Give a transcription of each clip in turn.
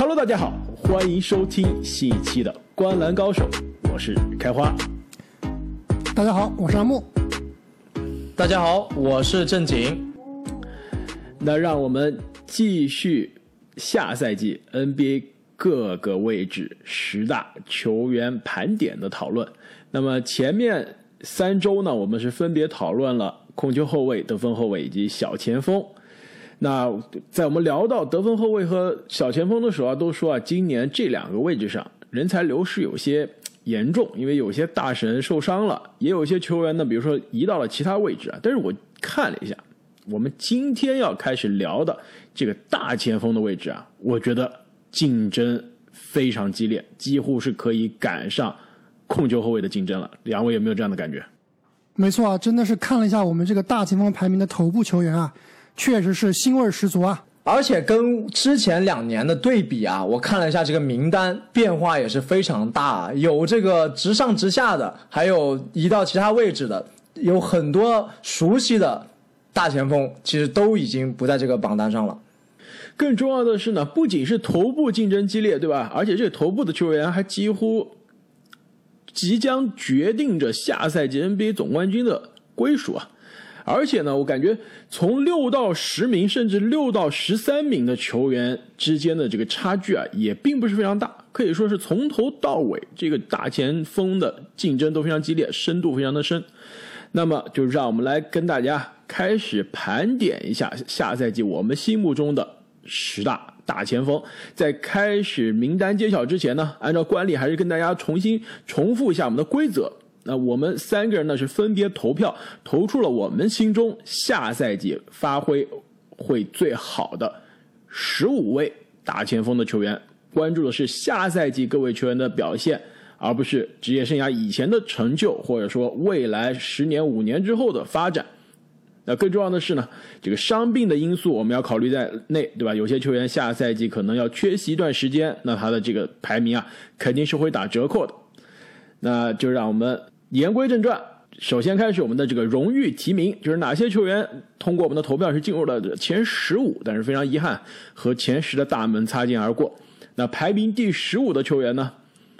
Hello，大家好，欢迎收听新一期的《观篮高手》，我是开花。大家好，我是阿木。大家好，我是正经。那让我们继续下赛季 NBA 各个位置十大球员盘点的讨论。那么前面三周呢，我们是分别讨论了控球后卫、得分后卫以及小前锋。那在我们聊到得分后卫和小前锋的时候啊，都说啊，今年这两个位置上人才流失有些严重，因为有些大神受伤了，也有些球员呢，比如说移到了其他位置啊。但是我看了一下，我们今天要开始聊的这个大前锋的位置啊，我觉得竞争非常激烈，几乎是可以赶上控球后卫的竞争了。两位有没有这样的感觉？没错啊，真的是看了一下我们这个大前锋排名的头部球员啊。确实是腥味十足啊！而且跟之前两年的对比啊，我看了一下这个名单，变化也是非常大。有这个直上直下的，还有移到其他位置的，有很多熟悉的大前锋，其实都已经不在这个榜单上了。更重要的是呢，不仅是头部竞争激烈，对吧？而且这个头部的球员还几乎即将决定着下赛季 NBA 总冠军的归属啊！而且呢，我感觉从六到十名，甚至六到十三名的球员之间的这个差距啊，也并不是非常大，可以说是从头到尾这个大前锋的竞争都非常激烈，深度非常的深。那么，就让我们来跟大家开始盘点一下下赛季我们心目中的十大大前锋。在开始名单揭晓之前呢，按照惯例，还是跟大家重新重复一下我们的规则。那我们三个人呢是分别投票投出了我们心中下赛季发挥会最好的十五位大前锋的球员，关注的是下赛季各位球员的表现，而不是职业生涯以前的成就，或者说未来十年五年之后的发展。那更重要的是呢，这个伤病的因素我们要考虑在内，对吧？有些球员下赛季可能要缺席一段时间，那他的这个排名啊肯定是会打折扣的。那就让我们。言归正传，首先开始我们的这个荣誉提名，就是哪些球员通过我们的投票是进入了前十五，但是非常遗憾和前十的大门擦肩而过。那排名第十五的球员呢，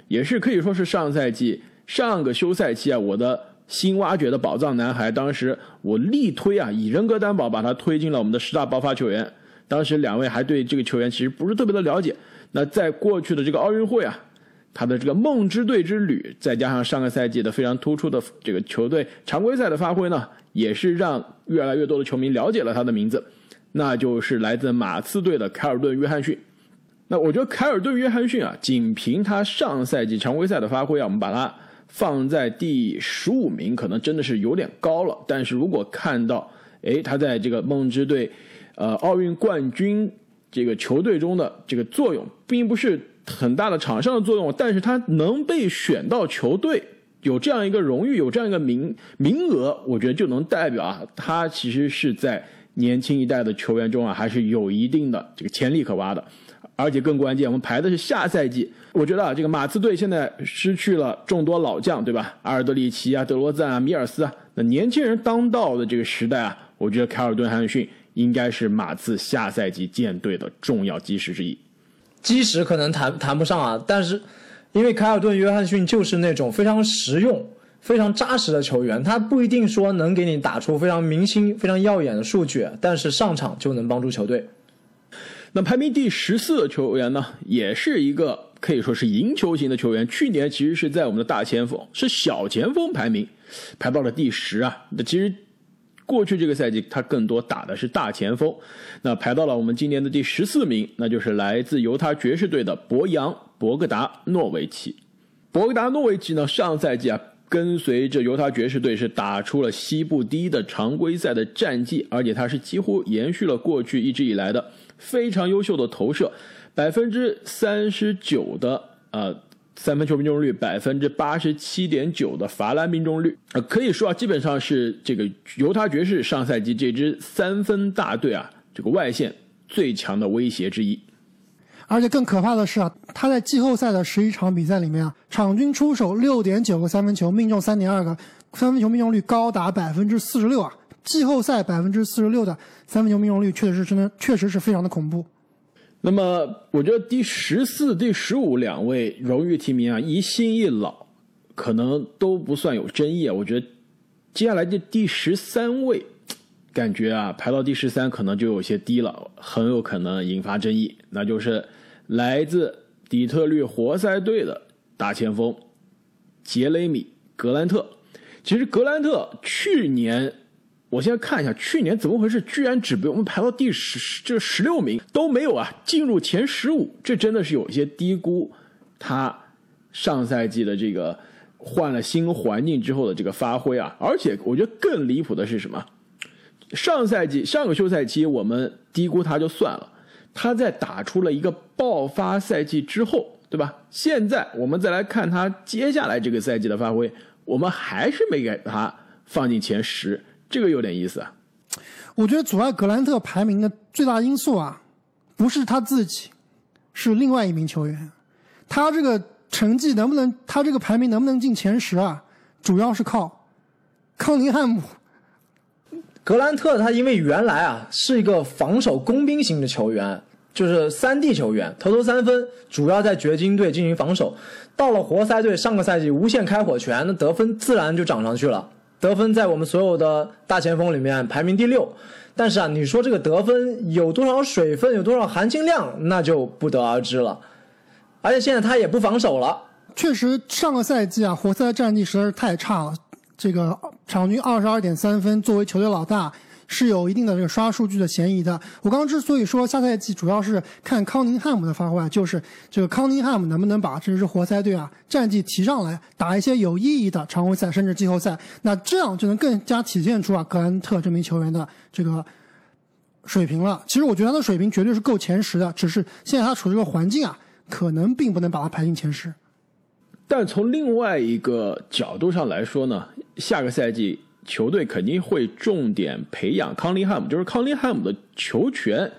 也是可以说是上赛季上个休赛期啊，我的新挖掘的宝藏男孩。当时我力推啊，以人格担保把他推进了我们的十大爆发球员。当时两位还对这个球员其实不是特别的了解。那在过去的这个奥运会啊。他的这个梦之队之旅，再加上上个赛季的非常突出的这个球队常规赛的发挥呢，也是让越来越多的球迷了解了他的名字，那就是来自马刺队的凯尔顿·约翰逊。那我觉得凯尔顿·约翰逊啊，仅凭他上赛季常规赛的发挥啊，我们把他放在第十五名，可能真的是有点高了。但是如果看到，哎，他在这个梦之队，呃，奥运冠军这个球队中的这个作用，并不是。很大的场上的作用，但是他能被选到球队，有这样一个荣誉，有这样一个名名额，我觉得就能代表啊，他其实是在年轻一代的球员中啊，还是有一定的这个潜力可挖的。而且更关键，我们排的是下赛季，我觉得啊，这个马刺队现在失去了众多老将，对吧？阿尔德里奇啊，德罗赞啊，米尔斯啊，那年轻人当道的这个时代啊，我觉得凯尔顿·汉逊应该是马刺下赛季建队的重要基石之一。基石可能谈谈不上啊，但是因为凯尔顿·约翰逊就是那种非常实用、非常扎实的球员，他不一定说能给你打出非常明星、非常耀眼的数据，但是上场就能帮助球队。那排名第十四的球员呢，也是一个可以说是赢球型的球员。去年其实是在我们的大前锋，是小前锋排名排到了第十啊。那其实。过去这个赛季，他更多打的是大前锋，那排到了我们今年的第十四名，那就是来自犹他爵士队的博扬·博格达诺维奇。博格达诺维奇呢，上赛季啊，跟随着犹他爵士队是打出了西部第一的常规赛的战绩，而且他是几乎延续了过去一直以来的非常优秀的投射，百分之三十九的呃。三分球命中率百分之八十七点九的罚篮命中率，呃，可以说啊，基本上是这个犹他爵士上赛季这支三分大队啊，这个外线最强的威胁之一。而且更可怕的是啊，他在季后赛的十一场比赛里面啊，场均出手六点九个三分球，命中三点二个，三分球命中率高达百分之四十六啊！季后赛百分之四十六的三分球命中率，确实是真的，确实是非常的恐怖。那么，我觉得第十四、第十五两位荣誉提名啊，一新一老，可能都不算有争议啊。我觉得接下来的第十三位，感觉啊，排到第十三可能就有些低了，很有可能引发争议。那就是来自底特律活塞队的大前锋杰雷米·格兰特。其实格兰特去年。我现在看一下，去年怎么回事？居然只被我们排到第十，这十六名都没有啊，进入前十五，这真的是有一些低估他上赛季的这个换了新环境之后的这个发挥啊！而且我觉得更离谱的是什么？上赛季上个休赛期我们低估他就算了，他在打出了一个爆发赛季之后，对吧？现在我们再来看他接下来这个赛季的发挥，我们还是没给他放进前十。这个有点意思啊！我觉得阻碍格兰特排名的最大因素啊，不是他自己，是另外一名球员。他这个成绩能不能，他这个排名能不能进前十啊？主要是靠康宁汉姆。格兰特他因为原来啊是一个防守工兵型的球员，就是三 D 球员，投投三分，主要在掘金队进行防守。到了活塞队，上个赛季无限开火权，那得分自然就涨上去了。得分在我们所有的大前锋里面排名第六，但是啊，你说这个得分有多少水分，有多少含金量，那就不得而知了。而且现在他也不防守了。确实，上个赛季啊，活塞的战绩实在是太差了，这个场均二十二点三分，作为球队老大。是有一定的这个刷数据的嫌疑的。我刚刚之所以说下赛季主要是看康宁汉姆的发挥，就是这个康宁汉姆能不能把这支活塞队啊战绩提上来，打一些有意义的常规赛甚至季后赛，那这样就能更加体现出啊格兰特这名球员的这个水平了。其实我觉得他的水平绝对是够前十的，只是现在他处这个环境啊，可能并不能把他排进前十。但从另外一个角度上来说呢，下个赛季。球队肯定会重点培养康林汉姆，就是康林汉姆的球权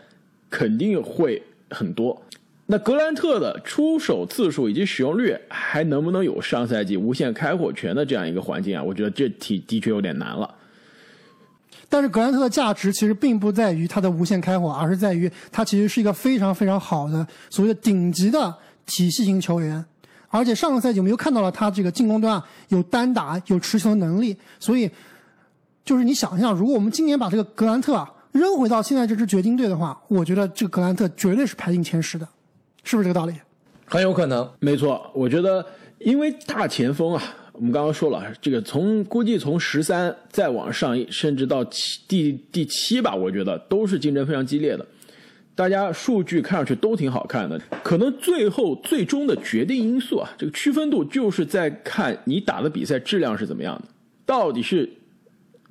肯定会很多。那格兰特的出手次数以及使用率还能不能有上赛季无限开火权的这样一个环境啊？我觉得这题的确有点难了。但是格兰特的价值其实并不在于他的无限开火，而是在于他其实是一个非常非常好的所谓的顶级的体系型球员。而且上个赛季我们又看到了他这个进攻端有单打、有持球能力，所以。就是你想一下，如果我们今年把这个格兰特啊扔回到现在这支掘金队的话，我觉得这个格兰特绝对是排进前十的，是不是这个道理？很有可能，没错。我觉得，因为大前锋啊，我们刚刚说了，这个从估计从十三再往上，甚至到七第第七吧，我觉得都是竞争非常激烈的。大家数据看上去都挺好看的，可能最后最终的决定因素啊，这个区分度就是在看你打的比赛质量是怎么样的，到底是。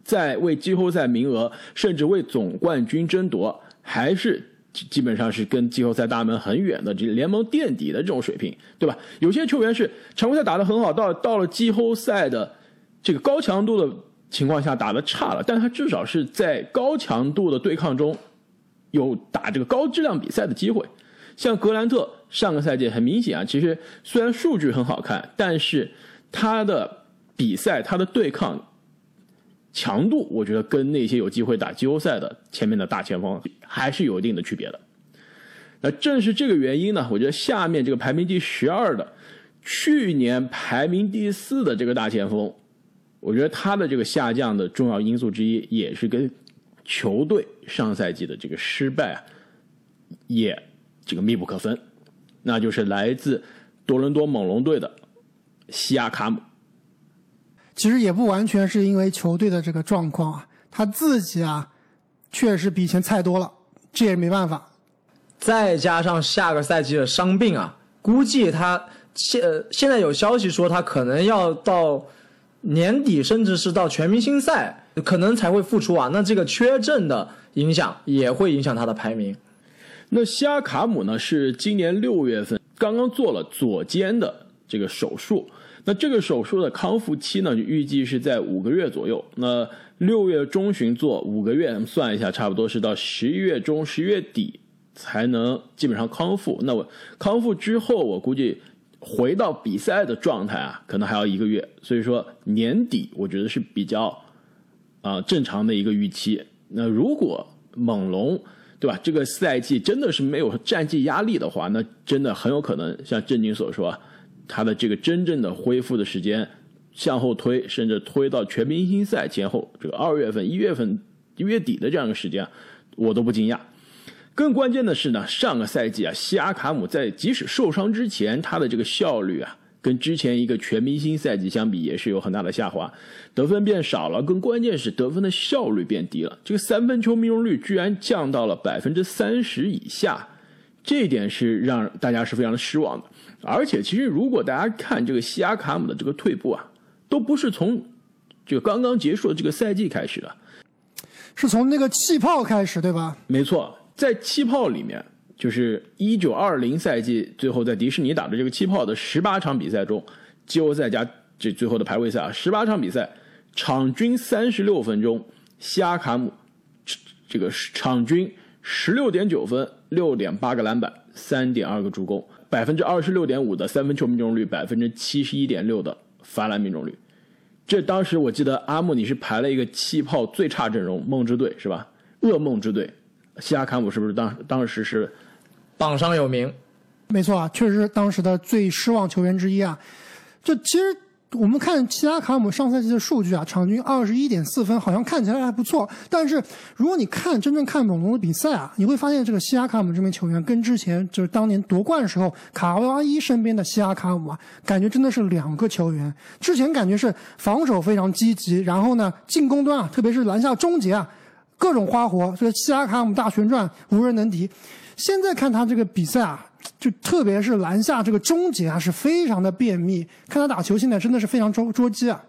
在为季后赛名额，甚至为总冠军争夺，还是基本上是跟季后赛大门很远的这联盟垫底的这种水平，对吧？有些球员是常规赛打得很好，到到了季后赛的这个高强度的情况下打得差了，但他至少是在高强度的对抗中有打这个高质量比赛的机会。像格兰特上个赛季很明显啊，其实虽然数据很好看，但是他的比赛他的对抗。强度，我觉得跟那些有机会打季后赛的前面的大前锋还是有一定的区别的。那正是这个原因呢，我觉得下面这个排名第十二的，去年排名第四的这个大前锋，我觉得他的这个下降的重要因素之一，也是跟球队上赛季的这个失败啊，也这个密不可分。那就是来自多伦多猛龙队的西亚卡姆。其实也不完全是因为球队的这个状况啊，他自己啊，确实比以前菜多了，这也没办法。再加上下个赛季的伤病啊，估计他现现在有消息说他可能要到年底，甚至是到全明星赛，可能才会复出啊。那这个缺阵的影响也会影响他的排名。那西亚卡姆呢，是今年六月份刚刚做了左肩的这个手术。那这个手术的康复期呢，预计是在五个月左右。那六月中旬做五个月，算一下，差不多是到十一月中、十一月底才能基本上康复。那我康复之后，我估计回到比赛的状态啊，可能还要一个月。所以说年底我觉得是比较啊正常的一个预期。那如果猛龙对吧？这个赛季真的是没有战绩压力的话，那真的很有可能像郑宁所说，他的这个真正的恢复的时间向后推，甚至推到全明星赛前后，这个二月份、一月份、一月底的这样一个时间，我都不惊讶。更关键的是呢，上个赛季啊，西亚卡姆在即使受伤之前，他的这个效率啊，跟之前一个全明星赛季相比，也是有很大的下滑，得分变少了，更关键是得分的效率变低了，这个三分球命中率居然降到了百分之三十以下，这一点是让大家是非常的失望的。而且，其实如果大家看这个西亚卡姆的这个退步啊，都不是从这个刚刚结束的这个赛季开始的，是从那个气泡开始，对吧？没错。在气泡里面，就是一九二零赛季最后在迪士尼打的这个气泡的十八场比赛中，季后赛加这最后的排位赛啊，十八场比赛，场均三十六分钟，西亚卡姆这个场均十六点九分，六点八个篮板，三点二个助攻，百分之二十六点五的三分球命中率，百分之七十一点六的罚篮命中率。这当时我记得阿木你是排了一个气泡最差阵容，梦之队是吧？噩梦之队。西亚坎姆是不是当当时是榜上有名？没错啊，确实是当时的最失望球员之一啊。就其实我们看西亚卡姆上赛季的数据啊，场均二十一点四分，好像看起来还不错。但是如果你看真正看猛龙的比赛啊，你会发现这个西亚卡姆这名球员跟之前就是当年夺冠时候卡哇伊身边的西亚卡姆啊，感觉真的是两个球员。之前感觉是防守非常积极，然后呢进攻端啊，特别是篮下终结啊。各种花活，这个西亚卡姆大旋转无人能敌。现在看他这个比赛啊，就特别是篮下这个终结啊，是非常的便秘。看他打球，现在真的是非常捉捉鸡啊。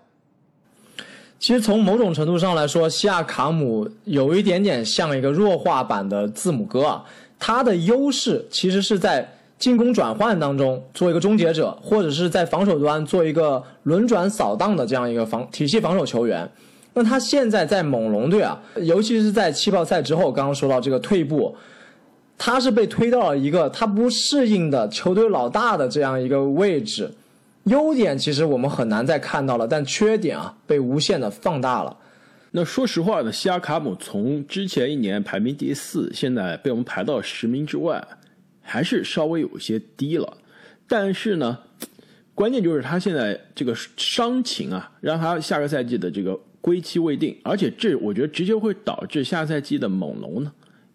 其实从某种程度上来说，西亚卡姆有一点点像一个弱化版的字母哥啊。他的优势其实是在进攻转换当中做一个终结者，或者是在防守端做一个轮转扫荡的这样一个防体系防守球员。那他现在在猛龙队啊，尤其是在气泡赛之后，刚刚说到这个退步，他是被推到了一个他不适应的球队老大的这样一个位置。优点其实我们很难再看到了，但缺点啊被无限的放大了。那说实话呢，西亚卡姆从之前一年排名第四，现在被我们排到十名之外，还是稍微有些低了。但是呢，关键就是他现在这个伤情啊，让他下个赛季的这个。归期未定，而且这我觉得直接会导致下赛季的猛龙呢，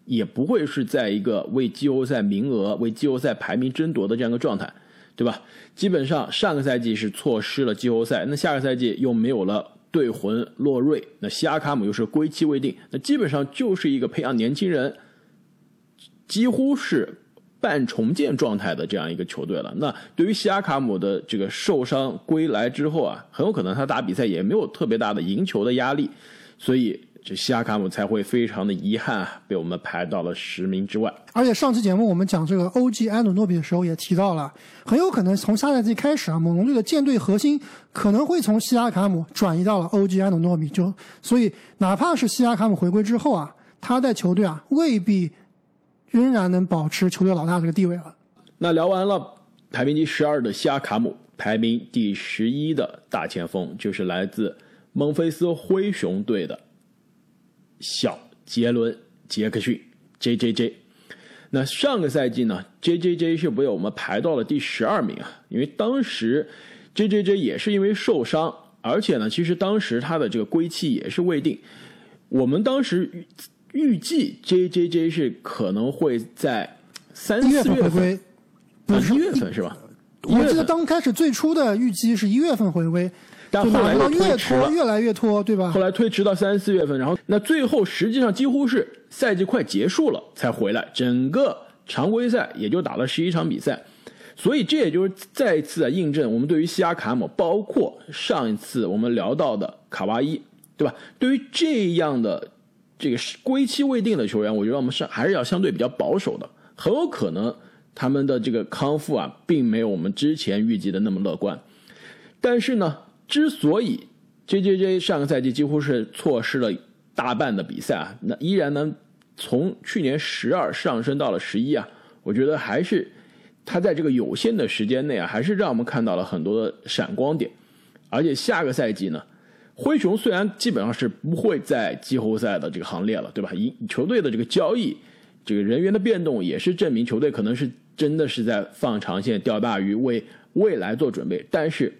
也不会是在一个为季后赛名额、为季后赛排名争夺的这样一个状态，对吧？基本上上个赛季是错失了季后赛，那下个赛季又没有了队魂洛瑞，那西亚卡姆又是归期未定，那基本上就是一个培养年轻人，几乎是。半重建状态的这样一个球队了。那对于西亚卡姆的这个受伤归来之后啊，很有可能他打比赛也没有特别大的赢球的压力，所以这西亚卡姆才会非常的遗憾啊，被我们排到了十名之外。而且上期节目我们讲这个 OG 安努诺比的时候也提到了，很有可能从下赛季开始啊，猛龙队的舰队核心可能会从西亚卡姆转移到了 OG 安努诺比，就所以哪怕是西亚卡姆回归之后啊，他在球队啊未必。仍然能保持球队老大这个地位了。那聊完了排名第十二的西亚卡姆，排名第十一的大前锋就是来自孟菲斯灰熊队的小杰伦·杰克逊 （J.J.J.）。那上个赛季呢，J.J.J. 是被我们排到了第十二名啊，因为当时 J.J.J. 也是因为受伤，而且呢，其实当时他的这个归期也是未定。我们当时。预计 J J J 是可能会在三四月份回归，不是一月份是吧？我记得刚开始最初的预期是一月份回归，但后来越拖越来越拖，对吧？后来推迟到三四月份，然后那最后实际上几乎是赛季快结束了才回来，整个常规赛也就打了十一场比赛，所以这也就是再一次的印证我们对于西亚卡姆，包括上一次我们聊到的卡哇伊，对吧？对于这样的。这个是归期未定的球员，我觉得我们是还是要相对比较保守的，很有可能他们的这个康复啊，并没有我们之前预计的那么乐观。但是呢，之所以 J J J 上个赛季几乎是错失了大半的比赛啊，那依然能从去年十二上升到了十一啊，我觉得还是他在这个有限的时间内啊，还是让我们看到了很多的闪光点，而且下个赛季呢。灰熊虽然基本上是不会在季后赛的这个行列了，对吧？一球队的这个交易这个人员的变动也是证明球队可能是真的是在放长线钓大鱼，为未来做准备。但是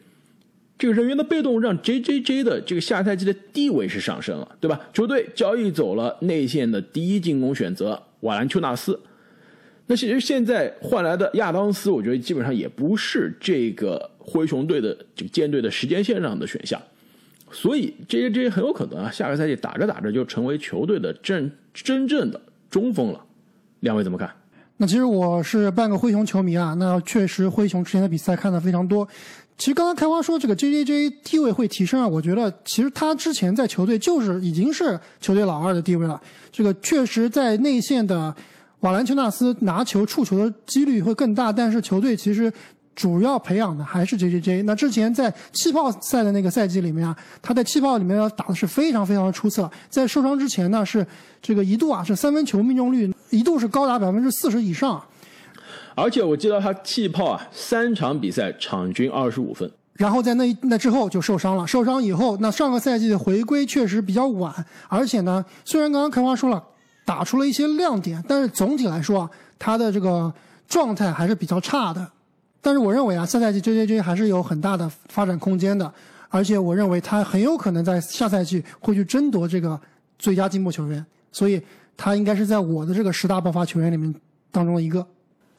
这个人员的被动让 J J J 的这个下赛季的地位是上升了，对吧？球队交易走了内线的第一进攻选择瓦兰丘纳斯，那其实现在换来的亚当斯，我觉得基本上也不是这个灰熊队的这个舰队的时间线上的选项。所以 J J J 很有可能啊，下个赛季打着打着就成为球队的真真正的中锋了。两位怎么看？那其实我是半个灰熊球迷啊，那确实灰熊之前的比赛看的非常多。其实刚刚开花说这个 J J J 地位会提升啊，我觉得其实他之前在球队就是已经是球队老二的地位了。这个确实在内线的瓦兰丘纳斯拿球触球的几率会更大，但是球队其实。主要培养的还是 J J J。那之前在气泡赛的那个赛季里面啊，他在气泡里面打的是非常非常的出色。在受伤之前呢，是这个一度啊是三分球命中率一度是高达百分之四十以上。而且我记得他气泡啊三场比赛场均二十五分。然后在那那之后就受伤了，受伤以后那上个赛季的回归确实比较晚。而且呢，虽然刚刚开花说了打出了一些亮点，但是总体来说啊，他的这个状态还是比较差的。但是我认为啊，下赛季 J J J 还是有很大的发展空间的，而且我认为他很有可能在下赛季会去争夺这个最佳进步球员，所以他应该是在我的这个十大爆发球员里面当中的一个。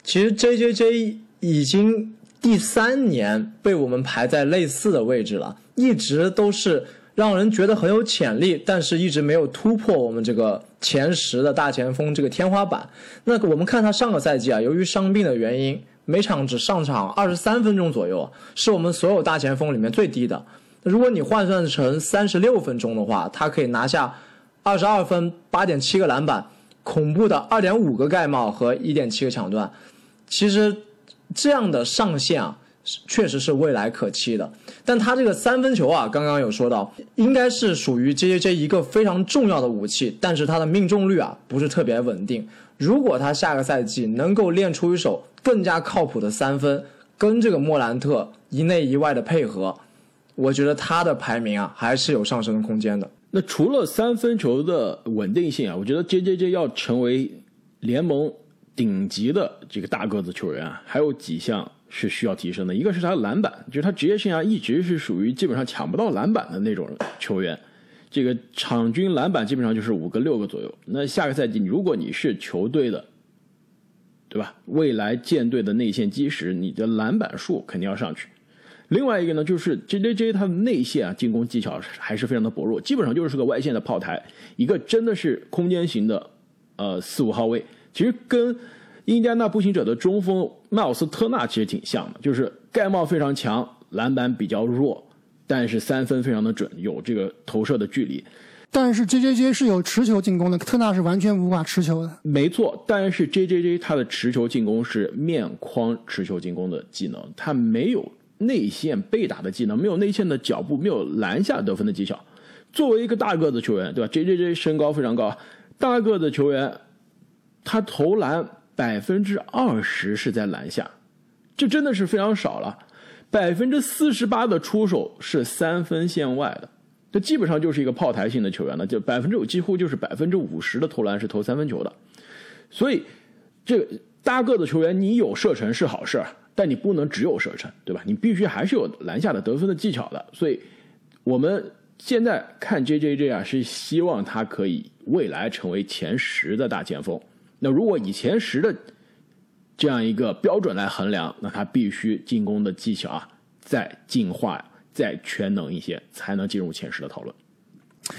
其实 J J J 已经第三年被我们排在类似的位置了，一直都是让人觉得很有潜力，但是一直没有突破我们这个前十的大前锋这个天花板。那我们看他上个赛季啊，由于伤病的原因。每场只上场二十三分钟左右，是我们所有大前锋里面最低的。如果你换算成三十六分钟的话，他可以拿下二十二分、八点七个篮板、恐怖的二点五个盖帽和一点七个抢断。其实这样的上限啊，确实是未来可期的。但他这个三分球啊，刚刚有说到，应该是属于 J J J 一个非常重要的武器，但是他的命中率啊不是特别稳定。如果他下个赛季能够练出一手更加靠谱的三分，跟这个莫兰特一内一外的配合，我觉得他的排名啊还是有上升的空间的。那除了三分球的稳定性啊，我觉得 J J J 要成为联盟顶级的这个大个子球员啊，还有几项是需要提升的。一个是他的篮板，就是他职业生涯一直是属于基本上抢不到篮板的那种球员。这个场均篮板基本上就是五个六个左右。那下个赛季，如果你是球队的，对吧？未来舰队的内线基石，你的篮板数肯定要上去。另外一个呢，就是 J J J 他的内线啊，进攻技巧还是非常的薄弱，基本上就是个外线的炮台，一个真的是空间型的呃四五号位。其实跟印第安纳步行者的中锋迈尔斯特纳其实挺像的，就是盖帽非常强，篮板比较弱。但是三分非常的准，有这个投射的距离。但是 J J J 是有持球进攻的，特纳是完全无法持球的。没错，但是 J J J 他的持球进攻是面框持球进攻的技能，他没有内线被打的技能，没有内线的脚步，没有篮下得分的技巧。作为一个大个子球员，对吧？J J J 身高非常高，大个子球员，他投篮百分之二十是在篮下，这真的是非常少了。百分之四十八的出手是三分线外的，这基本上就是一个炮台性的球员了。就百分之五，几乎就是百分之五十的投篮是投三分球的。所以，这个大个子球员，你有射程是好事，但你不能只有射程，对吧？你必须还是有篮下的得分的技巧的。所以，我们现在看 J J J 啊，是希望他可以未来成为前十的大前锋。那如果以前十的。这样一个标准来衡量，那他必须进攻的技巧啊再进化、再全能一些，才能进入前十的讨论。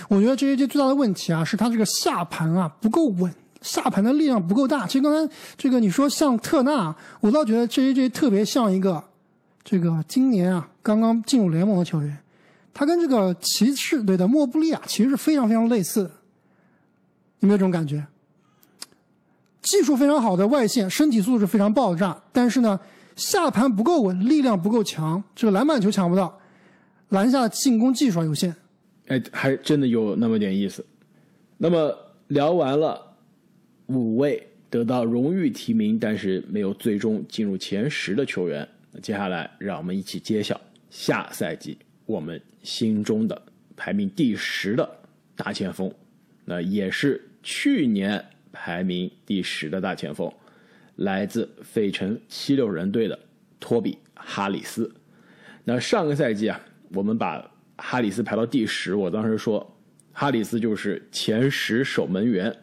我觉得这些这最大的问题啊，是他这个下盘啊不够稳，下盘的力量不够大。其实刚才这个你说像特纳，我倒觉得这些这特别像一个这个今年啊刚刚进入联盟的球员，他跟这个骑士队的莫布利亚其实是非常非常类似的，有没有这种感觉？技术非常好的外线，身体素质非常爆炸，但是呢，下盘不够稳，力量不够强，这个篮板球抢不到，篮下进攻技术有限。哎，还真的有那么点意思。那么聊完了五位得到荣誉提名，但是没有最终进入前十的球员，那接下来让我们一起揭晓下赛季我们心中的排名第十的大前锋，那也是去年。排名第十的大前锋，来自费城七六人队的托比·哈里斯。那上个赛季啊，我们把哈里斯排到第十，我当时说哈里斯就是前十守门员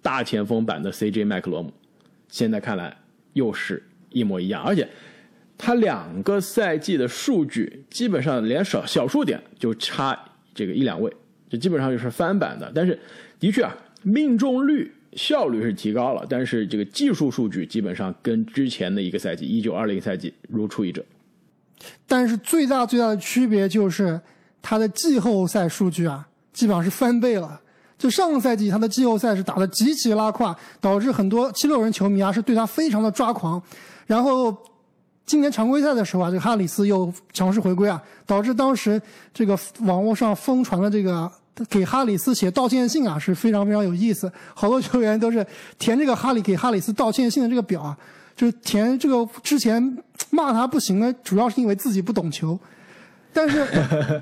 大前锋版的 CJ 麦克罗姆。现在看来又是一模一样，而且他两个赛季的数据基本上连小小数点就差这个一两位，就基本上就是翻版的。但是的确啊，命中率效率是提高了，但是这个技术数据基本上跟之前的一个赛季一九二零赛季如出一辙。但是最大最大的区别就是他的季后赛数据啊，基本上是翻倍了。就上个赛季他的季后赛是打得极其拉胯，导致很多七六人球迷啊是对他非常的抓狂。然后今年常规赛的时候啊，这个哈里斯又强势回归啊，导致当时这个网络上疯传的这个给哈里斯写道歉信啊是非常非常有意思。好多球员都是填这个哈里给哈里斯道歉信的这个表啊。就是填这个之前骂他不行呢，主要是因为自己不懂球，但是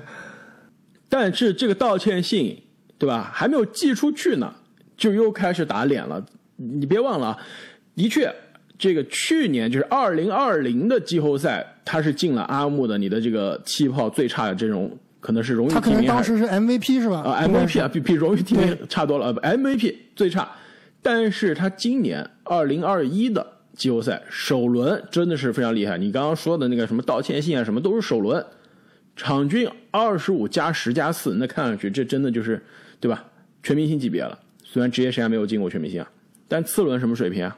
但是这个道歉信，对吧？还没有寄出去呢，就又开始打脸了。你别忘了，的确，这个去年就是二零二零的季后赛，他是进了阿木的你的这个气泡最差的阵容，可能是荣誉提名。他可能当时是 MVP 是吧？啊，MVP 啊，比比荣誉提名差多了。MVP 最差，但是他今年二零二一的季后赛首轮真的是非常厉害。你刚刚说的那个什么道歉信啊，什么都是首轮。场均二十五加十加四，那看上去这真的就是，对吧？全明星级别了。虽然职业生涯没有进过全明星啊，但次轮什么水平啊？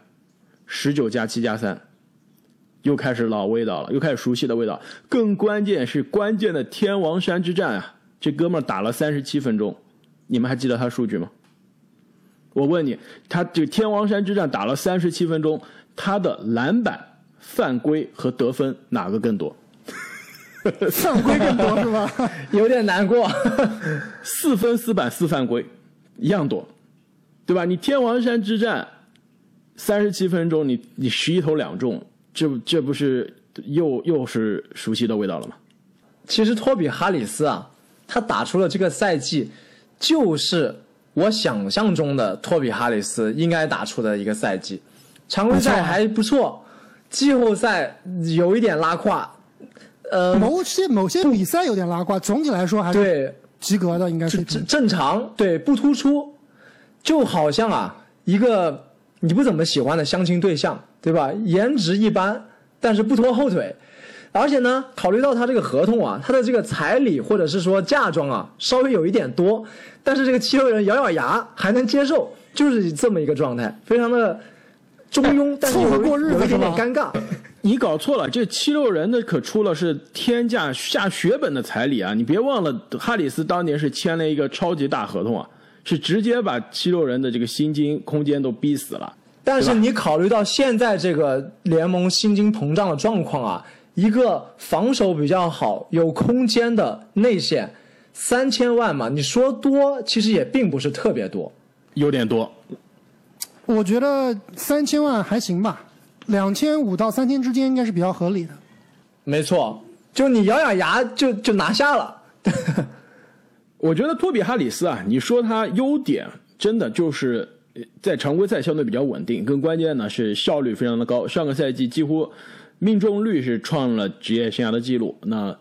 十九加七加三，又开始老味道了，又开始熟悉的味道。更关键是关键的天王山之战啊！这哥们儿打了三十七分钟，你们还记得他数据吗？我问你，他这天王山之战打了三十七分钟，他的篮板、犯规和得分哪个更多？犯规更多是吧？有点难过。四分四板四犯规，一样多，对吧？你天王山之战三十七分钟，你你十一投两中，这这不是又又是熟悉的味道了吗？其实托比哈里斯啊，他打出了这个赛季，就是我想象中的托比哈里斯应该打出的一个赛季。常规赛还不错，季后赛有一点拉胯。呃，某些某些比赛有点拉胯，总体来说还是对及格的，应该是正正常，对不突出，就好像啊一个你不怎么喜欢的相亲对象，对吧？颜值一般，但是不拖后腿，而且呢，考虑到他这个合同啊，他的这个彩礼或者是说嫁妆啊，稍微有一点多，但是这个七六人咬咬牙还能接受，就是这么一个状态，非常的中庸，但是有有一点点尴尬。你搞错了，这七六人的可出了是天价下血本的彩礼啊！你别忘了，哈里斯当年是签了一个超级大合同啊，是直接把七六人的这个薪金空间都逼死了。但是你考虑到现在这个联盟薪金膨胀的状况啊，一个防守比较好、有空间的内线，三千万嘛，你说多其实也并不是特别多，有点多。我觉得三千万还行吧。两千五到三千之间应该是比较合理的，没错，就你咬咬牙就就拿下了。我觉得托比哈里斯啊，你说他优点真的就是在常规赛相对比较稳定，更关键呢是效率非常的高。上个赛季几乎命中率是创了职业生涯的记录，那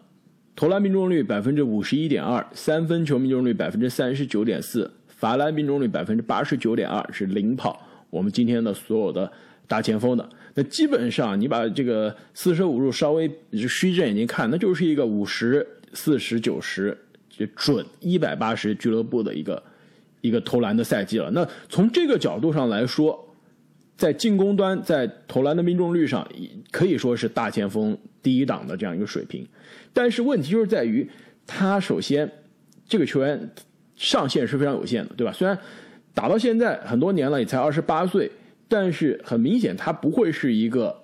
投篮命中率百分之五十一点二，三分球命中率百分之三十九点四，罚篮命中率百分之八十九点二，是领跑我们今天的所有的大前锋的。那基本上，你把这个四舍五入稍微虚着眼睛看，那就是一个五十四十九十就准一百八十俱乐部的一个一个投篮的赛季了。那从这个角度上来说，在进攻端，在投篮的命中率上，可以说是大前锋第一档的这样一个水平。但是问题就是在于，他首先这个球员上限是非常有限的，对吧？虽然打到现在很多年了，也才二十八岁。但是很明显，他不会是一个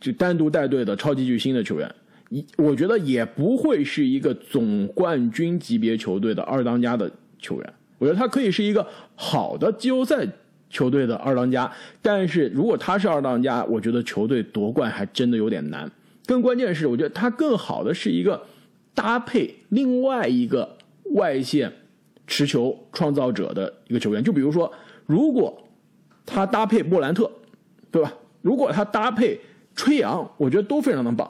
就单独带队的超级巨星的球员，一我觉得也不会是一个总冠军级别球队的二当家的球员。我觉得他可以是一个好的季后赛球队的二当家，但是如果他是二当家，我觉得球队夺冠还真的有点难。更关键是，我觉得他更好的是一个搭配另外一个外线持球创造者的一个球员，就比如说。如果他搭配莫兰特，对吧？如果他搭配吹杨，我觉得都非常的棒。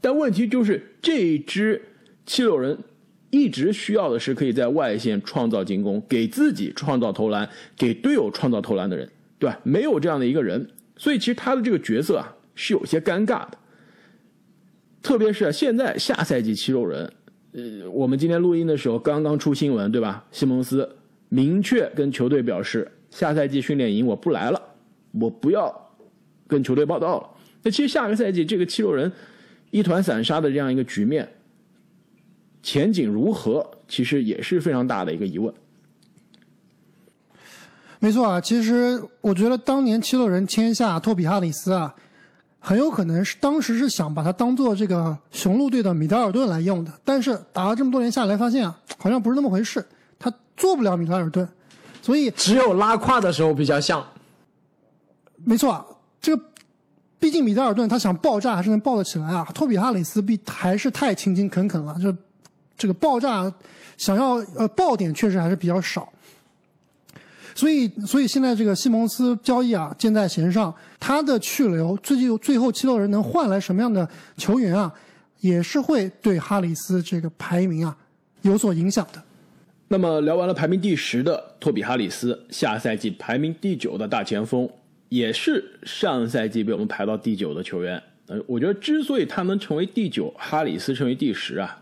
但问题就是这一支七六人一直需要的是可以在外线创造进攻，给自己创造投篮，给队友创造投篮的人，对吧？没有这样的一个人，所以其实他的这个角色啊是有些尴尬的。特别是现在下赛季七六人，呃，我们今天录音的时候刚刚出新闻，对吧？西蒙斯明确跟球队表示，下赛季训练营我不来了，我不要跟球队报道了。那其实下个赛季这个七六人一团散沙的这样一个局面，前景如何，其实也是非常大的一个疑问。没错啊，其实我觉得当年七六人签下托比哈里斯啊，很有可能是当时是想把他当做这个雄鹿队的米德尔顿来用的，但是打了这么多年下来，发现啊，好像不是那么回事，他做不了米德尔顿，所以只有拉胯的时候比较像。没错啊，这个毕竟米德尔顿他想爆炸还是能爆得起来啊，托比哈里斯比还是太勤勤恳恳了，就这个爆炸想要呃爆点确实还是比较少。所以，所以现在这个西蒙斯交易啊，箭在弦上。他的去留，最近最后七六人能换来什么样的球员啊，也是会对哈里斯这个排名啊有所影响的。那么聊完了排名第十的托比哈里斯，下赛季排名第九的大前锋，也是上赛季被我们排到第九的球员。呃，我觉得之所以他能成为第九，哈里斯成为第十啊，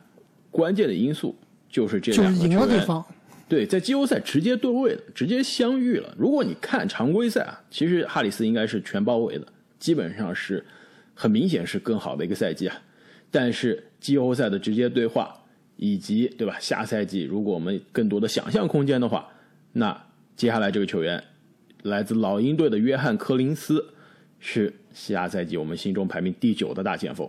关键的因素就是这两个球员。赢了对方。对，在季后赛直接对位了，直接相遇了。如果你看常规赛啊，其实哈里斯应该是全包围的，基本上是很明显是更好的一个赛季啊。但是季后赛的直接对话，以及对吧？下赛季如果我们更多的想象空间的话，那接下来这个球员来自老鹰队的约翰柯林斯是下赛季我们心中排名第九的大前锋。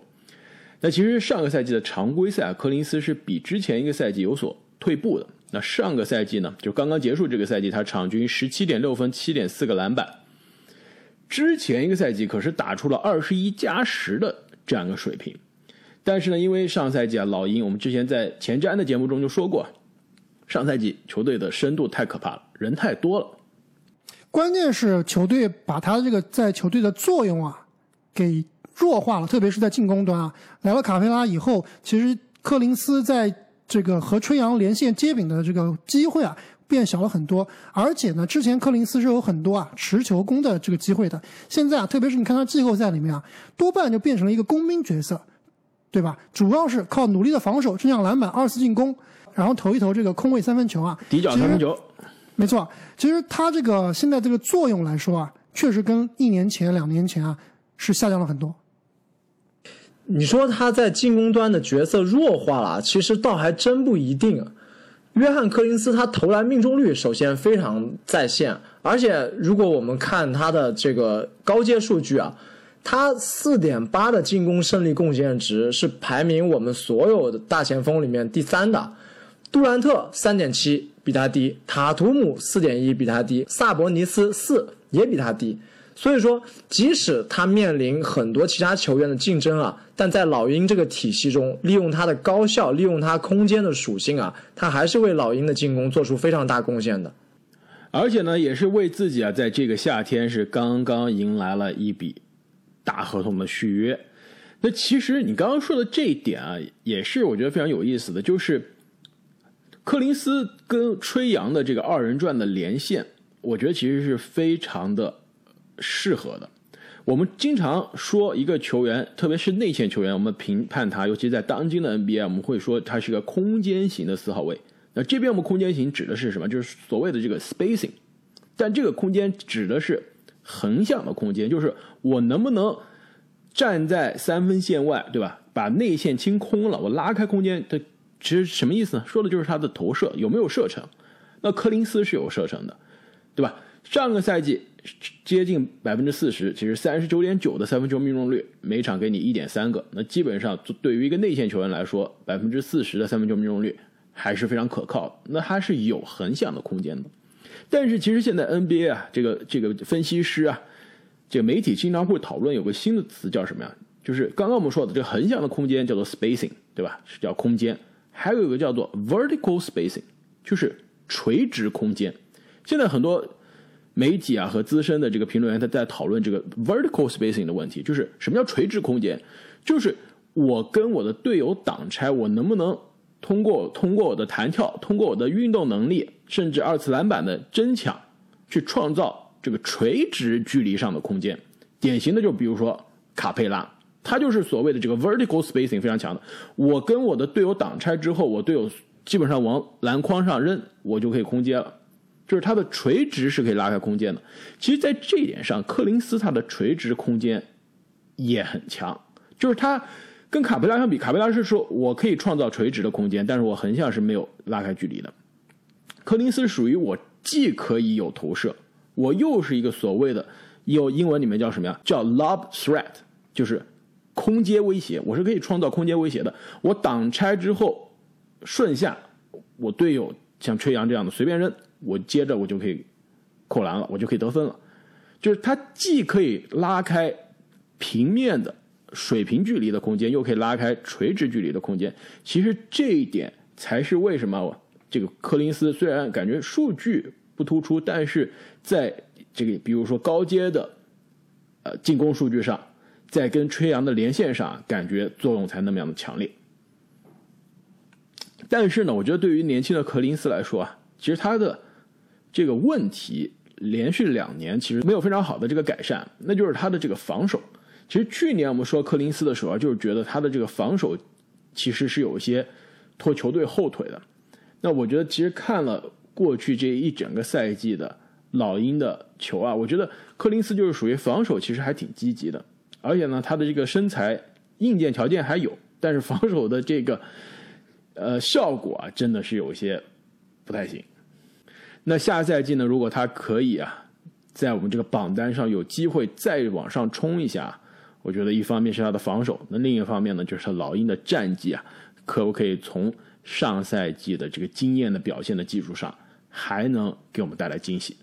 那其实上个赛季的常规赛，柯林斯是比之前一个赛季有所退步的。那上个赛季呢，就刚刚结束这个赛季，他场均十七点六分，七点四个篮板。之前一个赛季可是打出了二十一加十的这样一个水平。但是呢，因为上赛季啊，老鹰我们之前在前瞻的节目中就说过，上赛季球队的深度太可怕了，人太多了。关键是球队把他这个在球队的作用啊给弱化了，特别是在进攻端啊。来了卡佩拉以后，其实柯林斯在这个和吹阳连线接柄的这个机会啊，变小了很多。而且呢，之前柯林斯是有很多啊持球攻的这个机会的。现在啊，特别是你看他季后赛里面啊，多半就变成了一个工兵角色，对吧？主要是靠努力的防守、争抢篮板、二次进攻，然后投一投这个空位三分球啊。底角三分球，没错。其实他这个现在这个作用来说啊，确实跟一年前、两年前啊是下降了很多。你说他在进攻端的角色弱化了，其实倒还真不一定。约翰柯林斯他投篮命中率首先非常在线，而且如果我们看他的这个高阶数据啊，他四点八的进攻胜利贡献值是排名我们所有的大前锋里面第三的。杜兰特三点七比他低，塔图姆四点一比他低，萨博尼斯四也比他低。所以说，即使他面临很多其他球员的竞争啊，但在老鹰这个体系中，利用他的高效，利用他空间的属性啊，他还是为老鹰的进攻做出非常大贡献的。而且呢，也是为自己啊，在这个夏天是刚刚迎来了一笔大合同的续约。那其实你刚刚说的这一点啊，也是我觉得非常有意思的，就是柯林斯跟吹杨的这个二人转的连线，我觉得其实是非常的。适合的，我们经常说一个球员，特别是内线球员，我们评判他，尤其在当今的 NBA，我们会说他是个空间型的四号位。那这边我们空间型指的是什么？就是所谓的这个 spacing，但这个空间指的是横向的空间，就是我能不能站在三分线外，对吧？把内线清空了，我拉开空间的，其实什么意思呢？说的就是他的投射有没有射程。那柯林斯是有射程的，对吧？上个赛季。接近百分之四十，其实三十九点九的三分球命中率，每场给你一点三个，那基本上对于一个内线球员来说，百分之四十的三分球命中率还是非常可靠，那还是有横向的空间的。但是其实现在 NBA 啊，这个这个分析师啊，这个媒体经常会讨论有个新的词叫什么呀？就是刚刚我们说的这个横向的空间叫做 spacing，对吧？是叫空间，还有一个叫做 vertical spacing，就是垂直空间。现在很多。媒体啊和资深的这个评论员他在讨论这个 vertical spacing 的问题，就是什么叫垂直空间？就是我跟我的队友挡拆，我能不能通过通过我的弹跳，通过我的运动能力，甚至二次篮板的争抢，去创造这个垂直距离上的空间？典型的就比如说卡佩拉，他就是所谓的这个 vertical spacing 非常强的。我跟我的队友挡拆之后，我队友基本上往篮筐上扔，我就可以空接了。就是它的垂直是可以拉开空间的。其实，在这一点上，柯林斯他的垂直空间也很强。就是他跟卡佩拉相比，卡佩拉是说我可以创造垂直的空间，但是我横向是没有拉开距离的。柯林斯属于我既可以有投射，我又是一个所谓的有英文里面叫什么呀？叫 lob threat，就是空接威胁。我是可以创造空接威胁的。我挡拆之后顺下，我队友像吹杨这样的随便扔。我接着我就可以扣篮了，我就可以得分了。就是它既可以拉开平面的水平距离的空间，又可以拉开垂直距离的空间。其实这一点才是为什么这个柯林斯虽然感觉数据不突出，但是在这个比如说高阶的呃进攻数据上，在跟吹杨的连线上，感觉作用才那么样的强烈。但是呢，我觉得对于年轻的柯林斯来说啊，其实他的这个问题连续两年其实没有非常好的这个改善，那就是他的这个防守。其实去年我们说柯林斯的时候，就是觉得他的这个防守其实是有一些拖球队后腿的。那我觉得其实看了过去这一整个赛季的老鹰的球啊，我觉得柯林斯就是属于防守其实还挺积极的，而且呢他的这个身材硬件条件还有，但是防守的这个呃效果啊真的是有些不太行。那下赛季呢？如果他可以啊，在我们这个榜单上有机会再往上冲一下，我觉得一方面是他的防守，那另一方面呢，就是老鹰的战绩啊，可不可以从上赛季的这个惊艳的表现的基础上，还能给我们带来惊喜？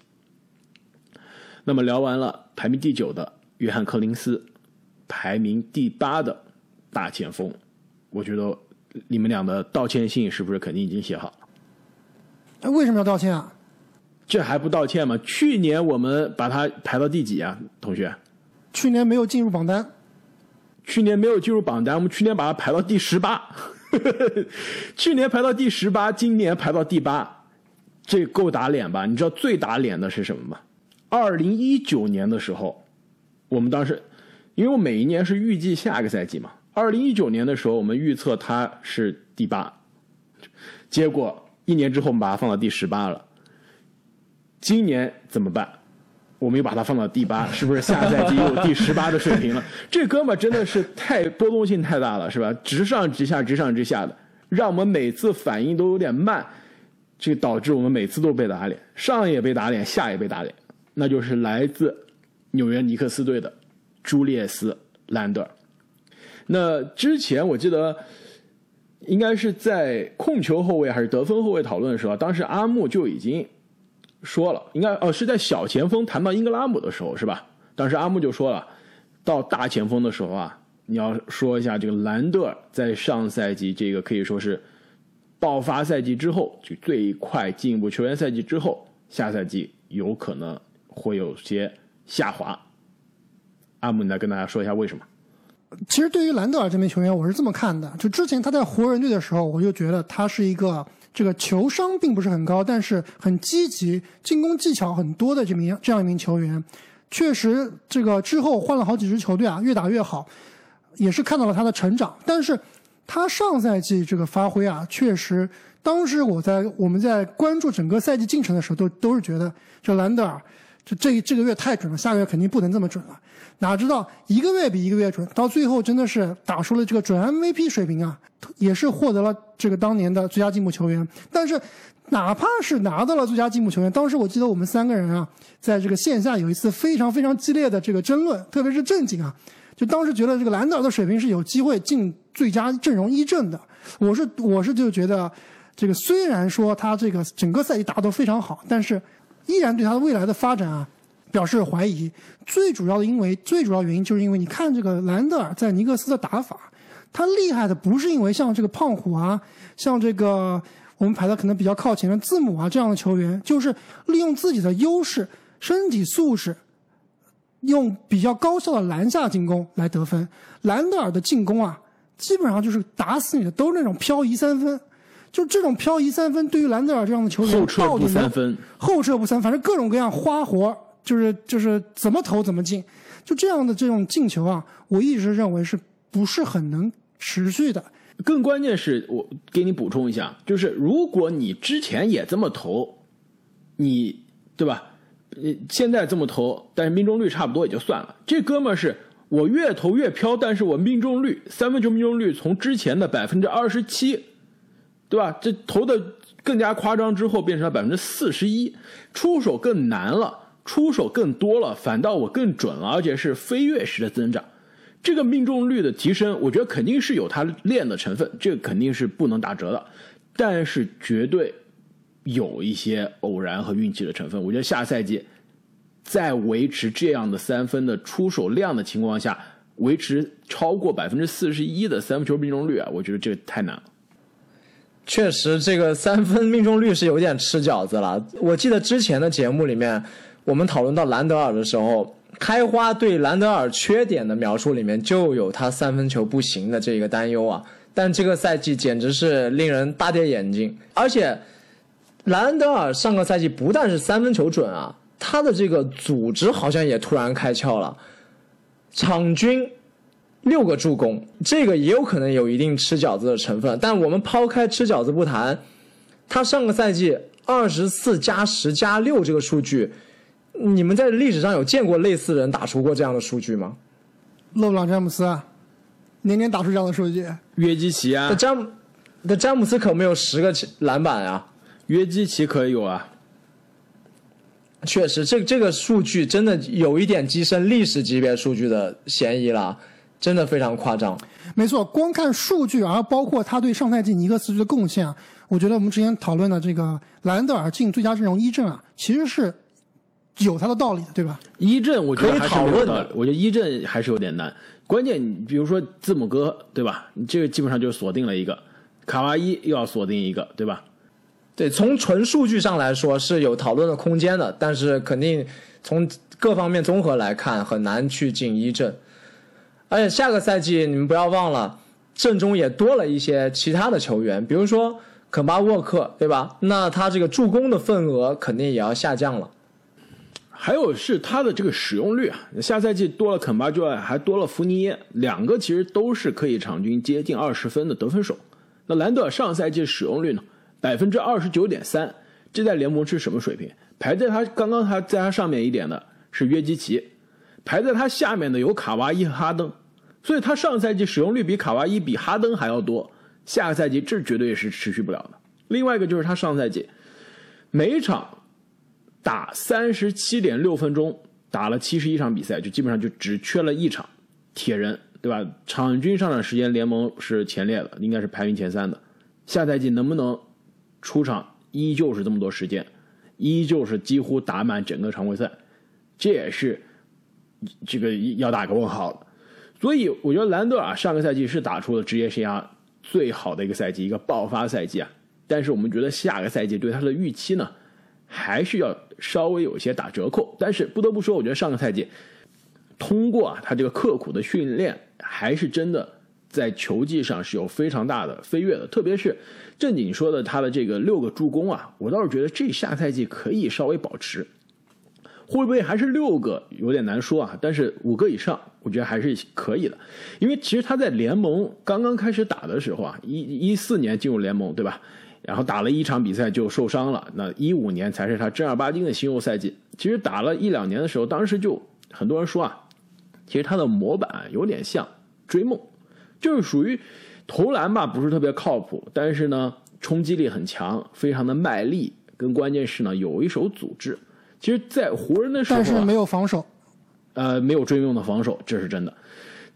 那么聊完了排名第九的约翰·柯林斯，排名第八的大前锋，我觉得你们俩的道歉信是不是肯定已经写好了？为什么要道歉啊？这还不道歉吗？去年我们把它排到第几啊，同学？去年没有进入榜单。去年没有进入榜单，我们去年把它排到第十八。去年排到第十八，今年排到第八，这够打脸吧？你知道最打脸的是什么吗？二零一九年的时候，我们当时，因为我每一年是预计下个赛季嘛。二零一九年的时候，我们预测它是第八，结果一年之后我们把它放到第十八了。今年怎么办？我们又把它放到第八，是不是下赛季又第十八的水平了？这哥们真的是太波动性太大了，是吧？直上直下，直上直下的，让我们每次反应都有点慢，这导致我们每次都被打脸，上也被打脸，下也被打脸。那就是来自纽约尼克斯队的朱列斯·兰德尔。那之前我记得应该是在控球后卫还是得分后卫讨论的时候，当时阿木就已经。说了，应该哦是在小前锋谈到英格拉姆的时候是吧？当时阿木就说了，到大前锋的时候啊，你要说一下这个兰德尔在上赛季这个可以说是爆发赛季之后，就最快进步球员赛季之后，下赛季有可能会有些下滑。阿木，你来跟大家说一下为什么？其实对于兰德尔这名球员，我是这么看的，就之前他在湖人队的时候，我就觉得他是一个。这个球商并不是很高，但是很积极，进攻技巧很多的这名这样一名球员，确实这个之后换了好几支球队啊，越打越好，也是看到了他的成长。但是他上赛季这个发挥啊，确实，当时我在我们在关注整个赛季进程的时候，都都是觉得这兰德尔。这这这个月太准了，下个月肯定不能这么准了。哪知道一个月比一个月准，到最后真的是打出了这个准 MVP 水平啊，也是获得了这个当年的最佳进步球员。但是，哪怕是拿到了最佳进步球员，当时我记得我们三个人啊，在这个线下有一次非常非常激烈的这个争论，特别是正经啊，就当时觉得这个兰德尔的水平是有机会进最佳阵容一阵的。我是我是就觉得，这个虽然说他这个整个赛季打得非常好，但是。依然对他的未来的发展啊表示怀疑。最主要的因为最主要原因就是因为你看这个兰德尔在尼克斯的打法，他厉害的不是因为像这个胖虎啊，像这个我们排的可能比较靠前的字母啊这样的球员，就是利用自己的优势身体素质，用比较高效的篮下进攻来得分。兰德尔的进攻啊，基本上就是打死你的，都是那种漂移三分。就这种漂移三分，对于兰德尔这样的球员，后撤不三分，后撤不三，反正各种各样花活，就是就是怎么投怎么进，就这样的这种进球啊，我一直认为是不是很能持续的。更关键是我给你补充一下，就是如果你之前也这么投，你对吧？你现在这么投，但是命中率差不多也就算了。这哥们儿是我越投越飘，但是我命中率三分球命中率从之前的百分之二十七，对吧？这投的更加夸张之后变成了百分之四十一，出手更难了，出手更多了，反倒我更准了，而且是飞跃式的增长。这个命中率的提升，我觉得肯定是有他练的成分，这个肯定是不能打折的，但是绝对有一些偶然和运气的成分。我觉得下赛季在维持这样的三分的出手量的情况下，维持超过百分之四十一的三分球命中率啊，我觉得这个太难了。确实，这个三分命中率是有点吃饺子了。我记得之前的节目里面，我们讨论到兰德尔的时候。开花对兰德尔缺点的描述里面就有他三分球不行的这个担忧啊，但这个赛季简直是令人大跌眼镜。而且，兰德尔上个赛季不但是三分球准啊，他的这个组织好像也突然开窍了，场均六个助攻，这个也有可能有一定吃饺子的成分。但我们抛开吃饺子不谈，他上个赛季二十四加十加六这个数据。你们在历史上有见过类似人打出过这样的数据吗？勒布朗詹姆斯啊，年年打出这样的数据。约基奇啊那，詹姆，那詹姆斯可没有十个篮板啊。约基奇可以有啊。确实，这这个数据真的有一点跻身历史级别数据的嫌疑了，真的非常夸张。没错，光看数据，然后包括他对上赛季尼克斯的贡献啊，我觉得我们之前讨论的这个兰德尔进最佳阵容一阵啊，其实是有他的道理的，对吧？一阵我觉得还是有道理，我觉得一阵还是有点难。关键你比如说字母哥，对吧？你这个基本上就锁定了一个，卡哇伊又要锁定一个，对吧？对，从纯数据上来说是有讨论的空间的，但是肯定从各方面综合来看，很难去进一阵。而且下个赛季你们不要忘了，阵中也多了一些其他的球员，比如说肯巴沃克，对吧？那他这个助攻的份额肯定也要下降了。还有是他的这个使用率啊，下赛季多了肯巴之外，还多了福尼耶，两个其实都是可以场均接近二十分的得分手。那兰德尔上赛季使用率呢，百分之二十九点三，这在联盟是什么水平？排在他刚刚他在他上面一点的是约基奇，排在他下面的有卡哇伊和哈登，所以他上赛季使用率比卡哇伊比哈登还要多。下个赛季这绝对是持续不了的。另外一个就是他上赛季每一场打三十七点六分钟，打了七十一场比赛，就基本上就只缺了一场，铁人对吧？场均上场时间联盟是前列的，应该是排名前三的。下赛季能不能出场依旧是这么多时间，依旧是几乎打满整个常规赛，这也是这个要打个问号的。所以我觉得兰德尔上个赛季是打出了职业生涯最好的一个赛季，一个爆发赛季啊。但是我们觉得下个赛季对他的预期呢，还是要稍微有一些打折扣。但是不得不说，我觉得上个赛季通过啊他这个刻苦的训练，还是真的在球技上是有非常大的飞跃的。特别是正经说的他的这个六个助攻啊，我倒是觉得这下赛季可以稍微保持。会不会还是六个有点难说啊？但是五个以上，我觉得还是可以的。因为其实他在联盟刚刚开始打的时候啊，一一四年进入联盟，对吧？然后打了一场比赛就受伤了。那一五年才是他正儿八经的新秀赛季。其实打了一两年的时候，当时就很多人说啊，其实他的模板有点像追梦，就是属于投篮吧不是特别靠谱，但是呢冲击力很强，非常的卖力，跟关键是呢有一手组织。其实，在湖人的时候、啊，但是没有防守。呃，没有追梦的防守，这是真的。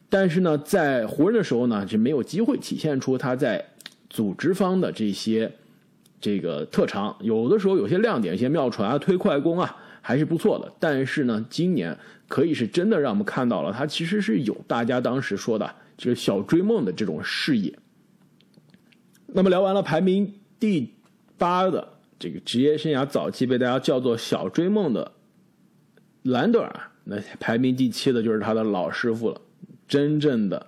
但是呢，在湖人的时候呢，就没有机会体现出他在组织方的这些这个特长。有的时候有些亮点，一些妙传啊、推快攻啊，还是不错的。但是呢，今年可以是真的让我们看到了，他其实是有大家当时说的就是小追梦的这种视野。那么聊完了排名第八的这个职业生涯早期被大家叫做小追梦的兰德尔，那排名第七的就是他的老师傅了，真正的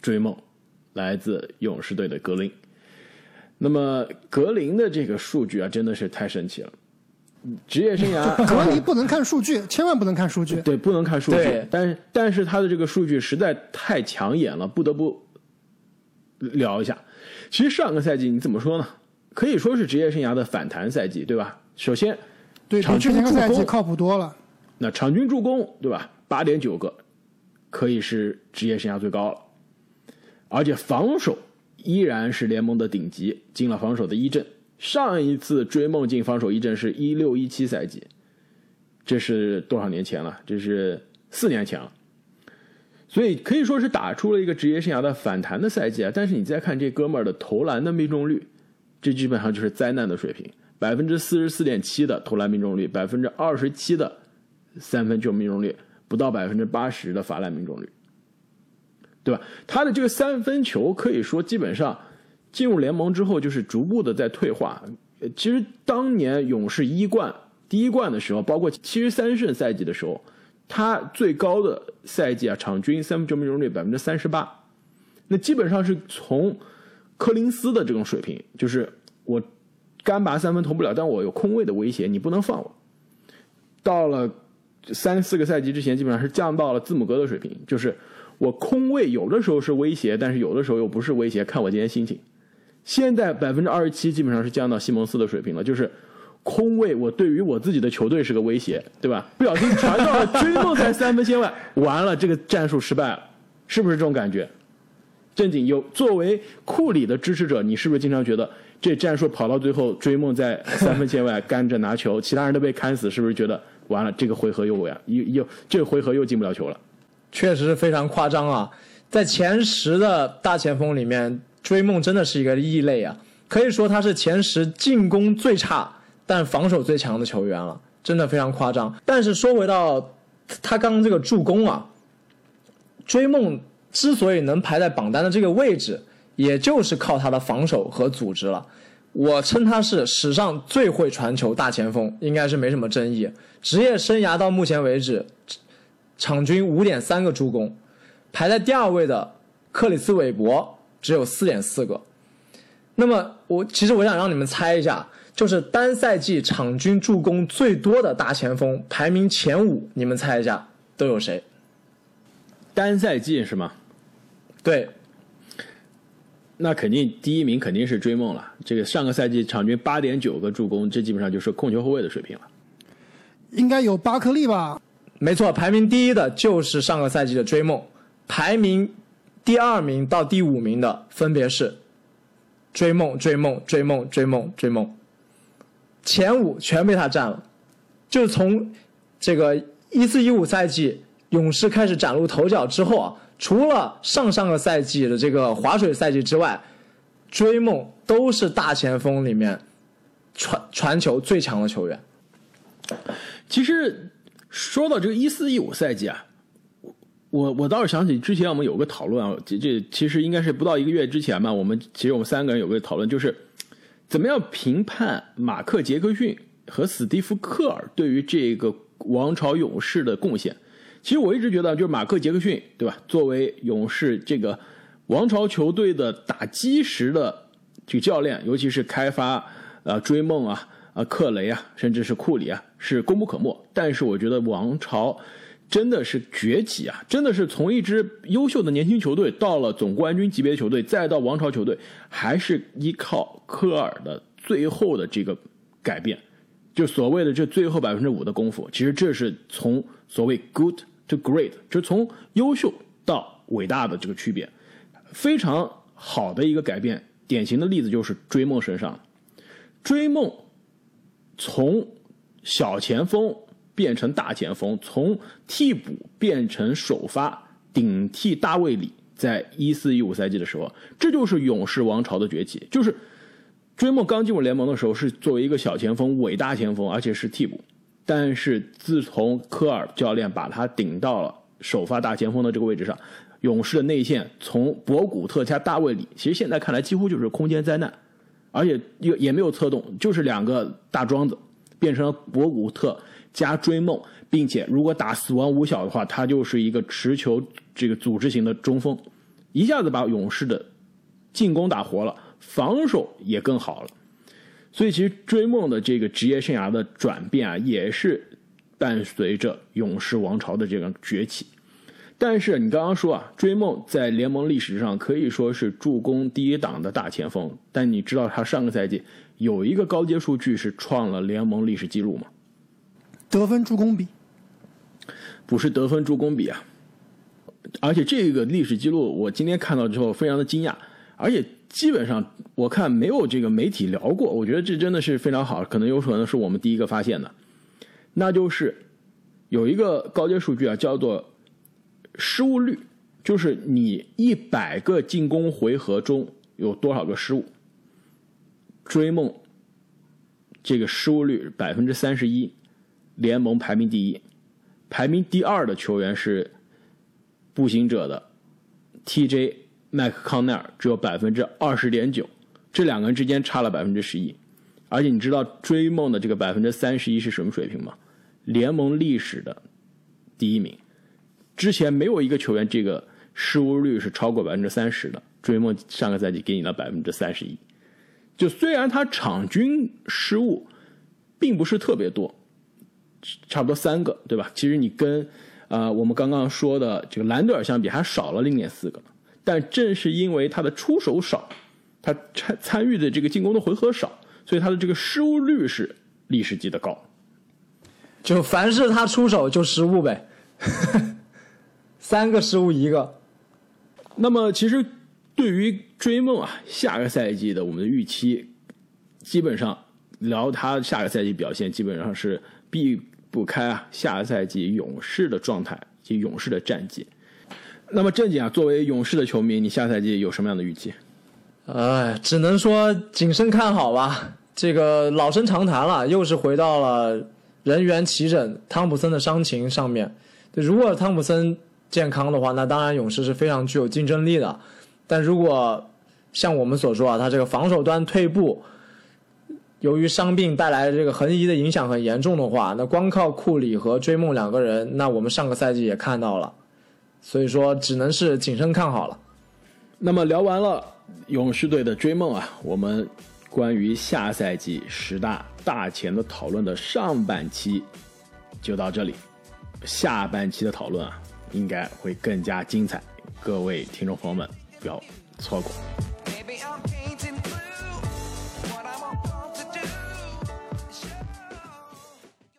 追梦来自勇士队的格林。那么格林的这个数据啊，真的是太神奇了。职业生涯，格林不能看数据，千万不能看数据。对，不能看数据对。但是但是他的这个数据实在太抢眼了，不得不聊一下。其实上个赛季你怎么说呢？可以说是职业生涯的反弹赛季，对吧？首先，对，比场均之前个助攻赛季靠谱多了。那场均助攻，对吧？八点九个，可以是职业生涯最高了。而且防守依然是联盟的顶级，进了防守的一阵。上一次追梦进防守一阵是一六一七赛季，这是多少年前了？这是四年前了。所以可以说是打出了一个职业生涯的反弹的赛季啊。但是你再看这哥们儿的投篮的命中率，这基本上就是灾难的水平，百分之四十四点七的投篮命中率，百分之二十七的三分球命中率，不到百分之八十的罚篮命中率，对吧？他的这个三分球可以说基本上进入联盟之后就是逐步的在退化。其实当年勇士一冠第一冠的时候，包括七十三胜赛季的时候，他最高的赛季啊，场均三分球命中率百分之三十八，那基本上是从柯林斯的这种水平，就是我干拔三分投不了，但我有空位的威胁，你不能放我。到了三四个赛季之前，基本上是降到了字母哥的水平，就是我空位有的时候是威胁，但是有的时候又不是威胁，看我今天心情。现在百分之二十七基本上是降到西蒙斯的水平了，就是空位我对于我自己的球队是个威胁，对吧？不小心传到了追梦在三分线外，完了这个战术失败了，是不是这种感觉？正经有作为库里的支持者，你是不是经常觉得这战术跑到最后，追梦在三分线外干着拿球，其他人都被砍死，是不是觉得完了这个回合又完又又这回合又进不了球了？确实是非常夸张啊！在前十的大前锋里面，追梦真的是一个异类啊，可以说他是前十进攻最差但防守最强的球员了，真的非常夸张。但是说回到他刚刚这个助攻啊，追梦之所以能排在榜单的这个位置，也就是靠他的防守和组织了。我称他是史上最会传球大前锋，应该是没什么争议。职业生涯到目前为止，场均五点三个助攻，排在第二位的克里斯韦伯只有四点四个。那么我其实我想让你们猜一下，就是单赛季场均助攻最多的大前锋排名前五，你们猜一下都有谁？单赛季是吗？对，那肯定第一名肯定是追梦了。这个上个赛季场均八点九个助攻，这基本上就是控球后卫的水平了。应该有巴克利吧？没错，排名第一的就是上个赛季的追梦，排名第二名到第五名的分别是追梦、追梦、追梦、追梦、追梦，前五全被他占了。就从这个一四一五赛季勇士开始崭露头角之后啊，除了上上个赛季的这个划水赛季之外，追梦都是大前锋里面传传球最强的球员。其实说到这个一四一五赛季啊，我我倒是想起之前我们有个讨论啊，这这其实应该是不到一个月之前吧，我们其实我们三个人有个讨论，就是怎么样评判马克杰克逊和史蒂夫科尔对于这个王朝勇士的贡献。其实我一直觉得，就是马克杰克逊对吧，作为勇士这个王朝球队的打基石的这个教练，尤其是开发呃追梦啊。啊，克雷啊，甚至是库里啊，是功不可没。但是我觉得王朝真的是崛起啊，真的是从一支优秀的年轻球队到了总冠军级别的球队，再到王朝球队，还是依靠科尔的最后的这个改变，就所谓的这最后百分之五的功夫。其实这是从所谓 good to great，就从优秀到伟大的这个区别，非常好的一个改变。典型的例子就是追梦身上，追梦。从小前锋变成大前锋，从替补变成首发，顶替大卫里，在一四一五赛季的时候，这就是勇士王朝的崛起。就是追梦刚进入联盟的时候，是作为一个小前锋、伟大前锋，而且是替补。但是自从科尔教练把他顶到了首发大前锋的这个位置上，勇士的内线从博古特加大卫里，其实现在看来几乎就是空间灾难。而且也也没有策动，就是两个大桩子，变成了博古特加追梦，并且如果打死亡五小的话，他就是一个持球这个组织型的中锋，一下子把勇士的进攻打活了，防守也更好了。所以其实追梦的这个职业生涯的转变啊，也是伴随着勇士王朝的这个崛起。但是你刚刚说啊，追梦在联盟历史上可以说是助攻第一档的大前锋，但你知道他上个赛季有一个高阶数据是创了联盟历史记录吗？得分助攻比不是得分助攻比啊，而且这个历史记录我今天看到之后非常的惊讶，而且基本上我看没有这个媒体聊过，我觉得这真的是非常好，可能有可能是我们第一个发现的，那就是有一个高阶数据啊，叫做。失误率就是你一百个进攻回合中有多少个失误。追梦这个失误率百分之三十一，联盟排名第一，排名第二的球员是步行者的 TJ 麦克康奈尔，只有百分之二十点九，这两个人之间差了百分之十一。而且你知道追梦的这个百分之三十一是什么水平吗？联盟历史的第一名。之前没有一个球员这个失误率是超过百分之三十的。追梦上个赛季给你了百分之三十一，就虽然他场均失误并不是特别多，差不多三个，对吧？其实你跟啊我们刚刚说的这个兰德尔相比还少了零点四个，但正是因为他的出手少，他参参与的这个进攻的回合少，所以他的这个失误率是历史级的高。就凡是他出手就失误呗。三个失误一个，那么其实对于追梦啊，下个赛季的我们的预期，基本上聊他下个赛季表现，基本上是避不开啊下个赛季勇士的状态及勇士的战绩。那么正经啊，作为勇士的球迷，你下赛季有什么样的预期？哎，只能说谨慎看好吧。这个老生常谈了，又是回到了人员齐整，汤普森的伤情上面。如果汤普森。健康的话，那当然勇士是非常具有竞争力的。但如果像我们所说啊，他这个防守端退步，由于伤病带来的这个横移的影响很严重的话，那光靠库里和追梦两个人，那我们上个赛季也看到了，所以说只能是谨慎看好了。那么聊完了勇士队的追梦啊，我们关于下赛季十大大前的讨论的上半期就到这里，下半期的讨论啊。应该会更加精彩，各位听众朋友们不要错过。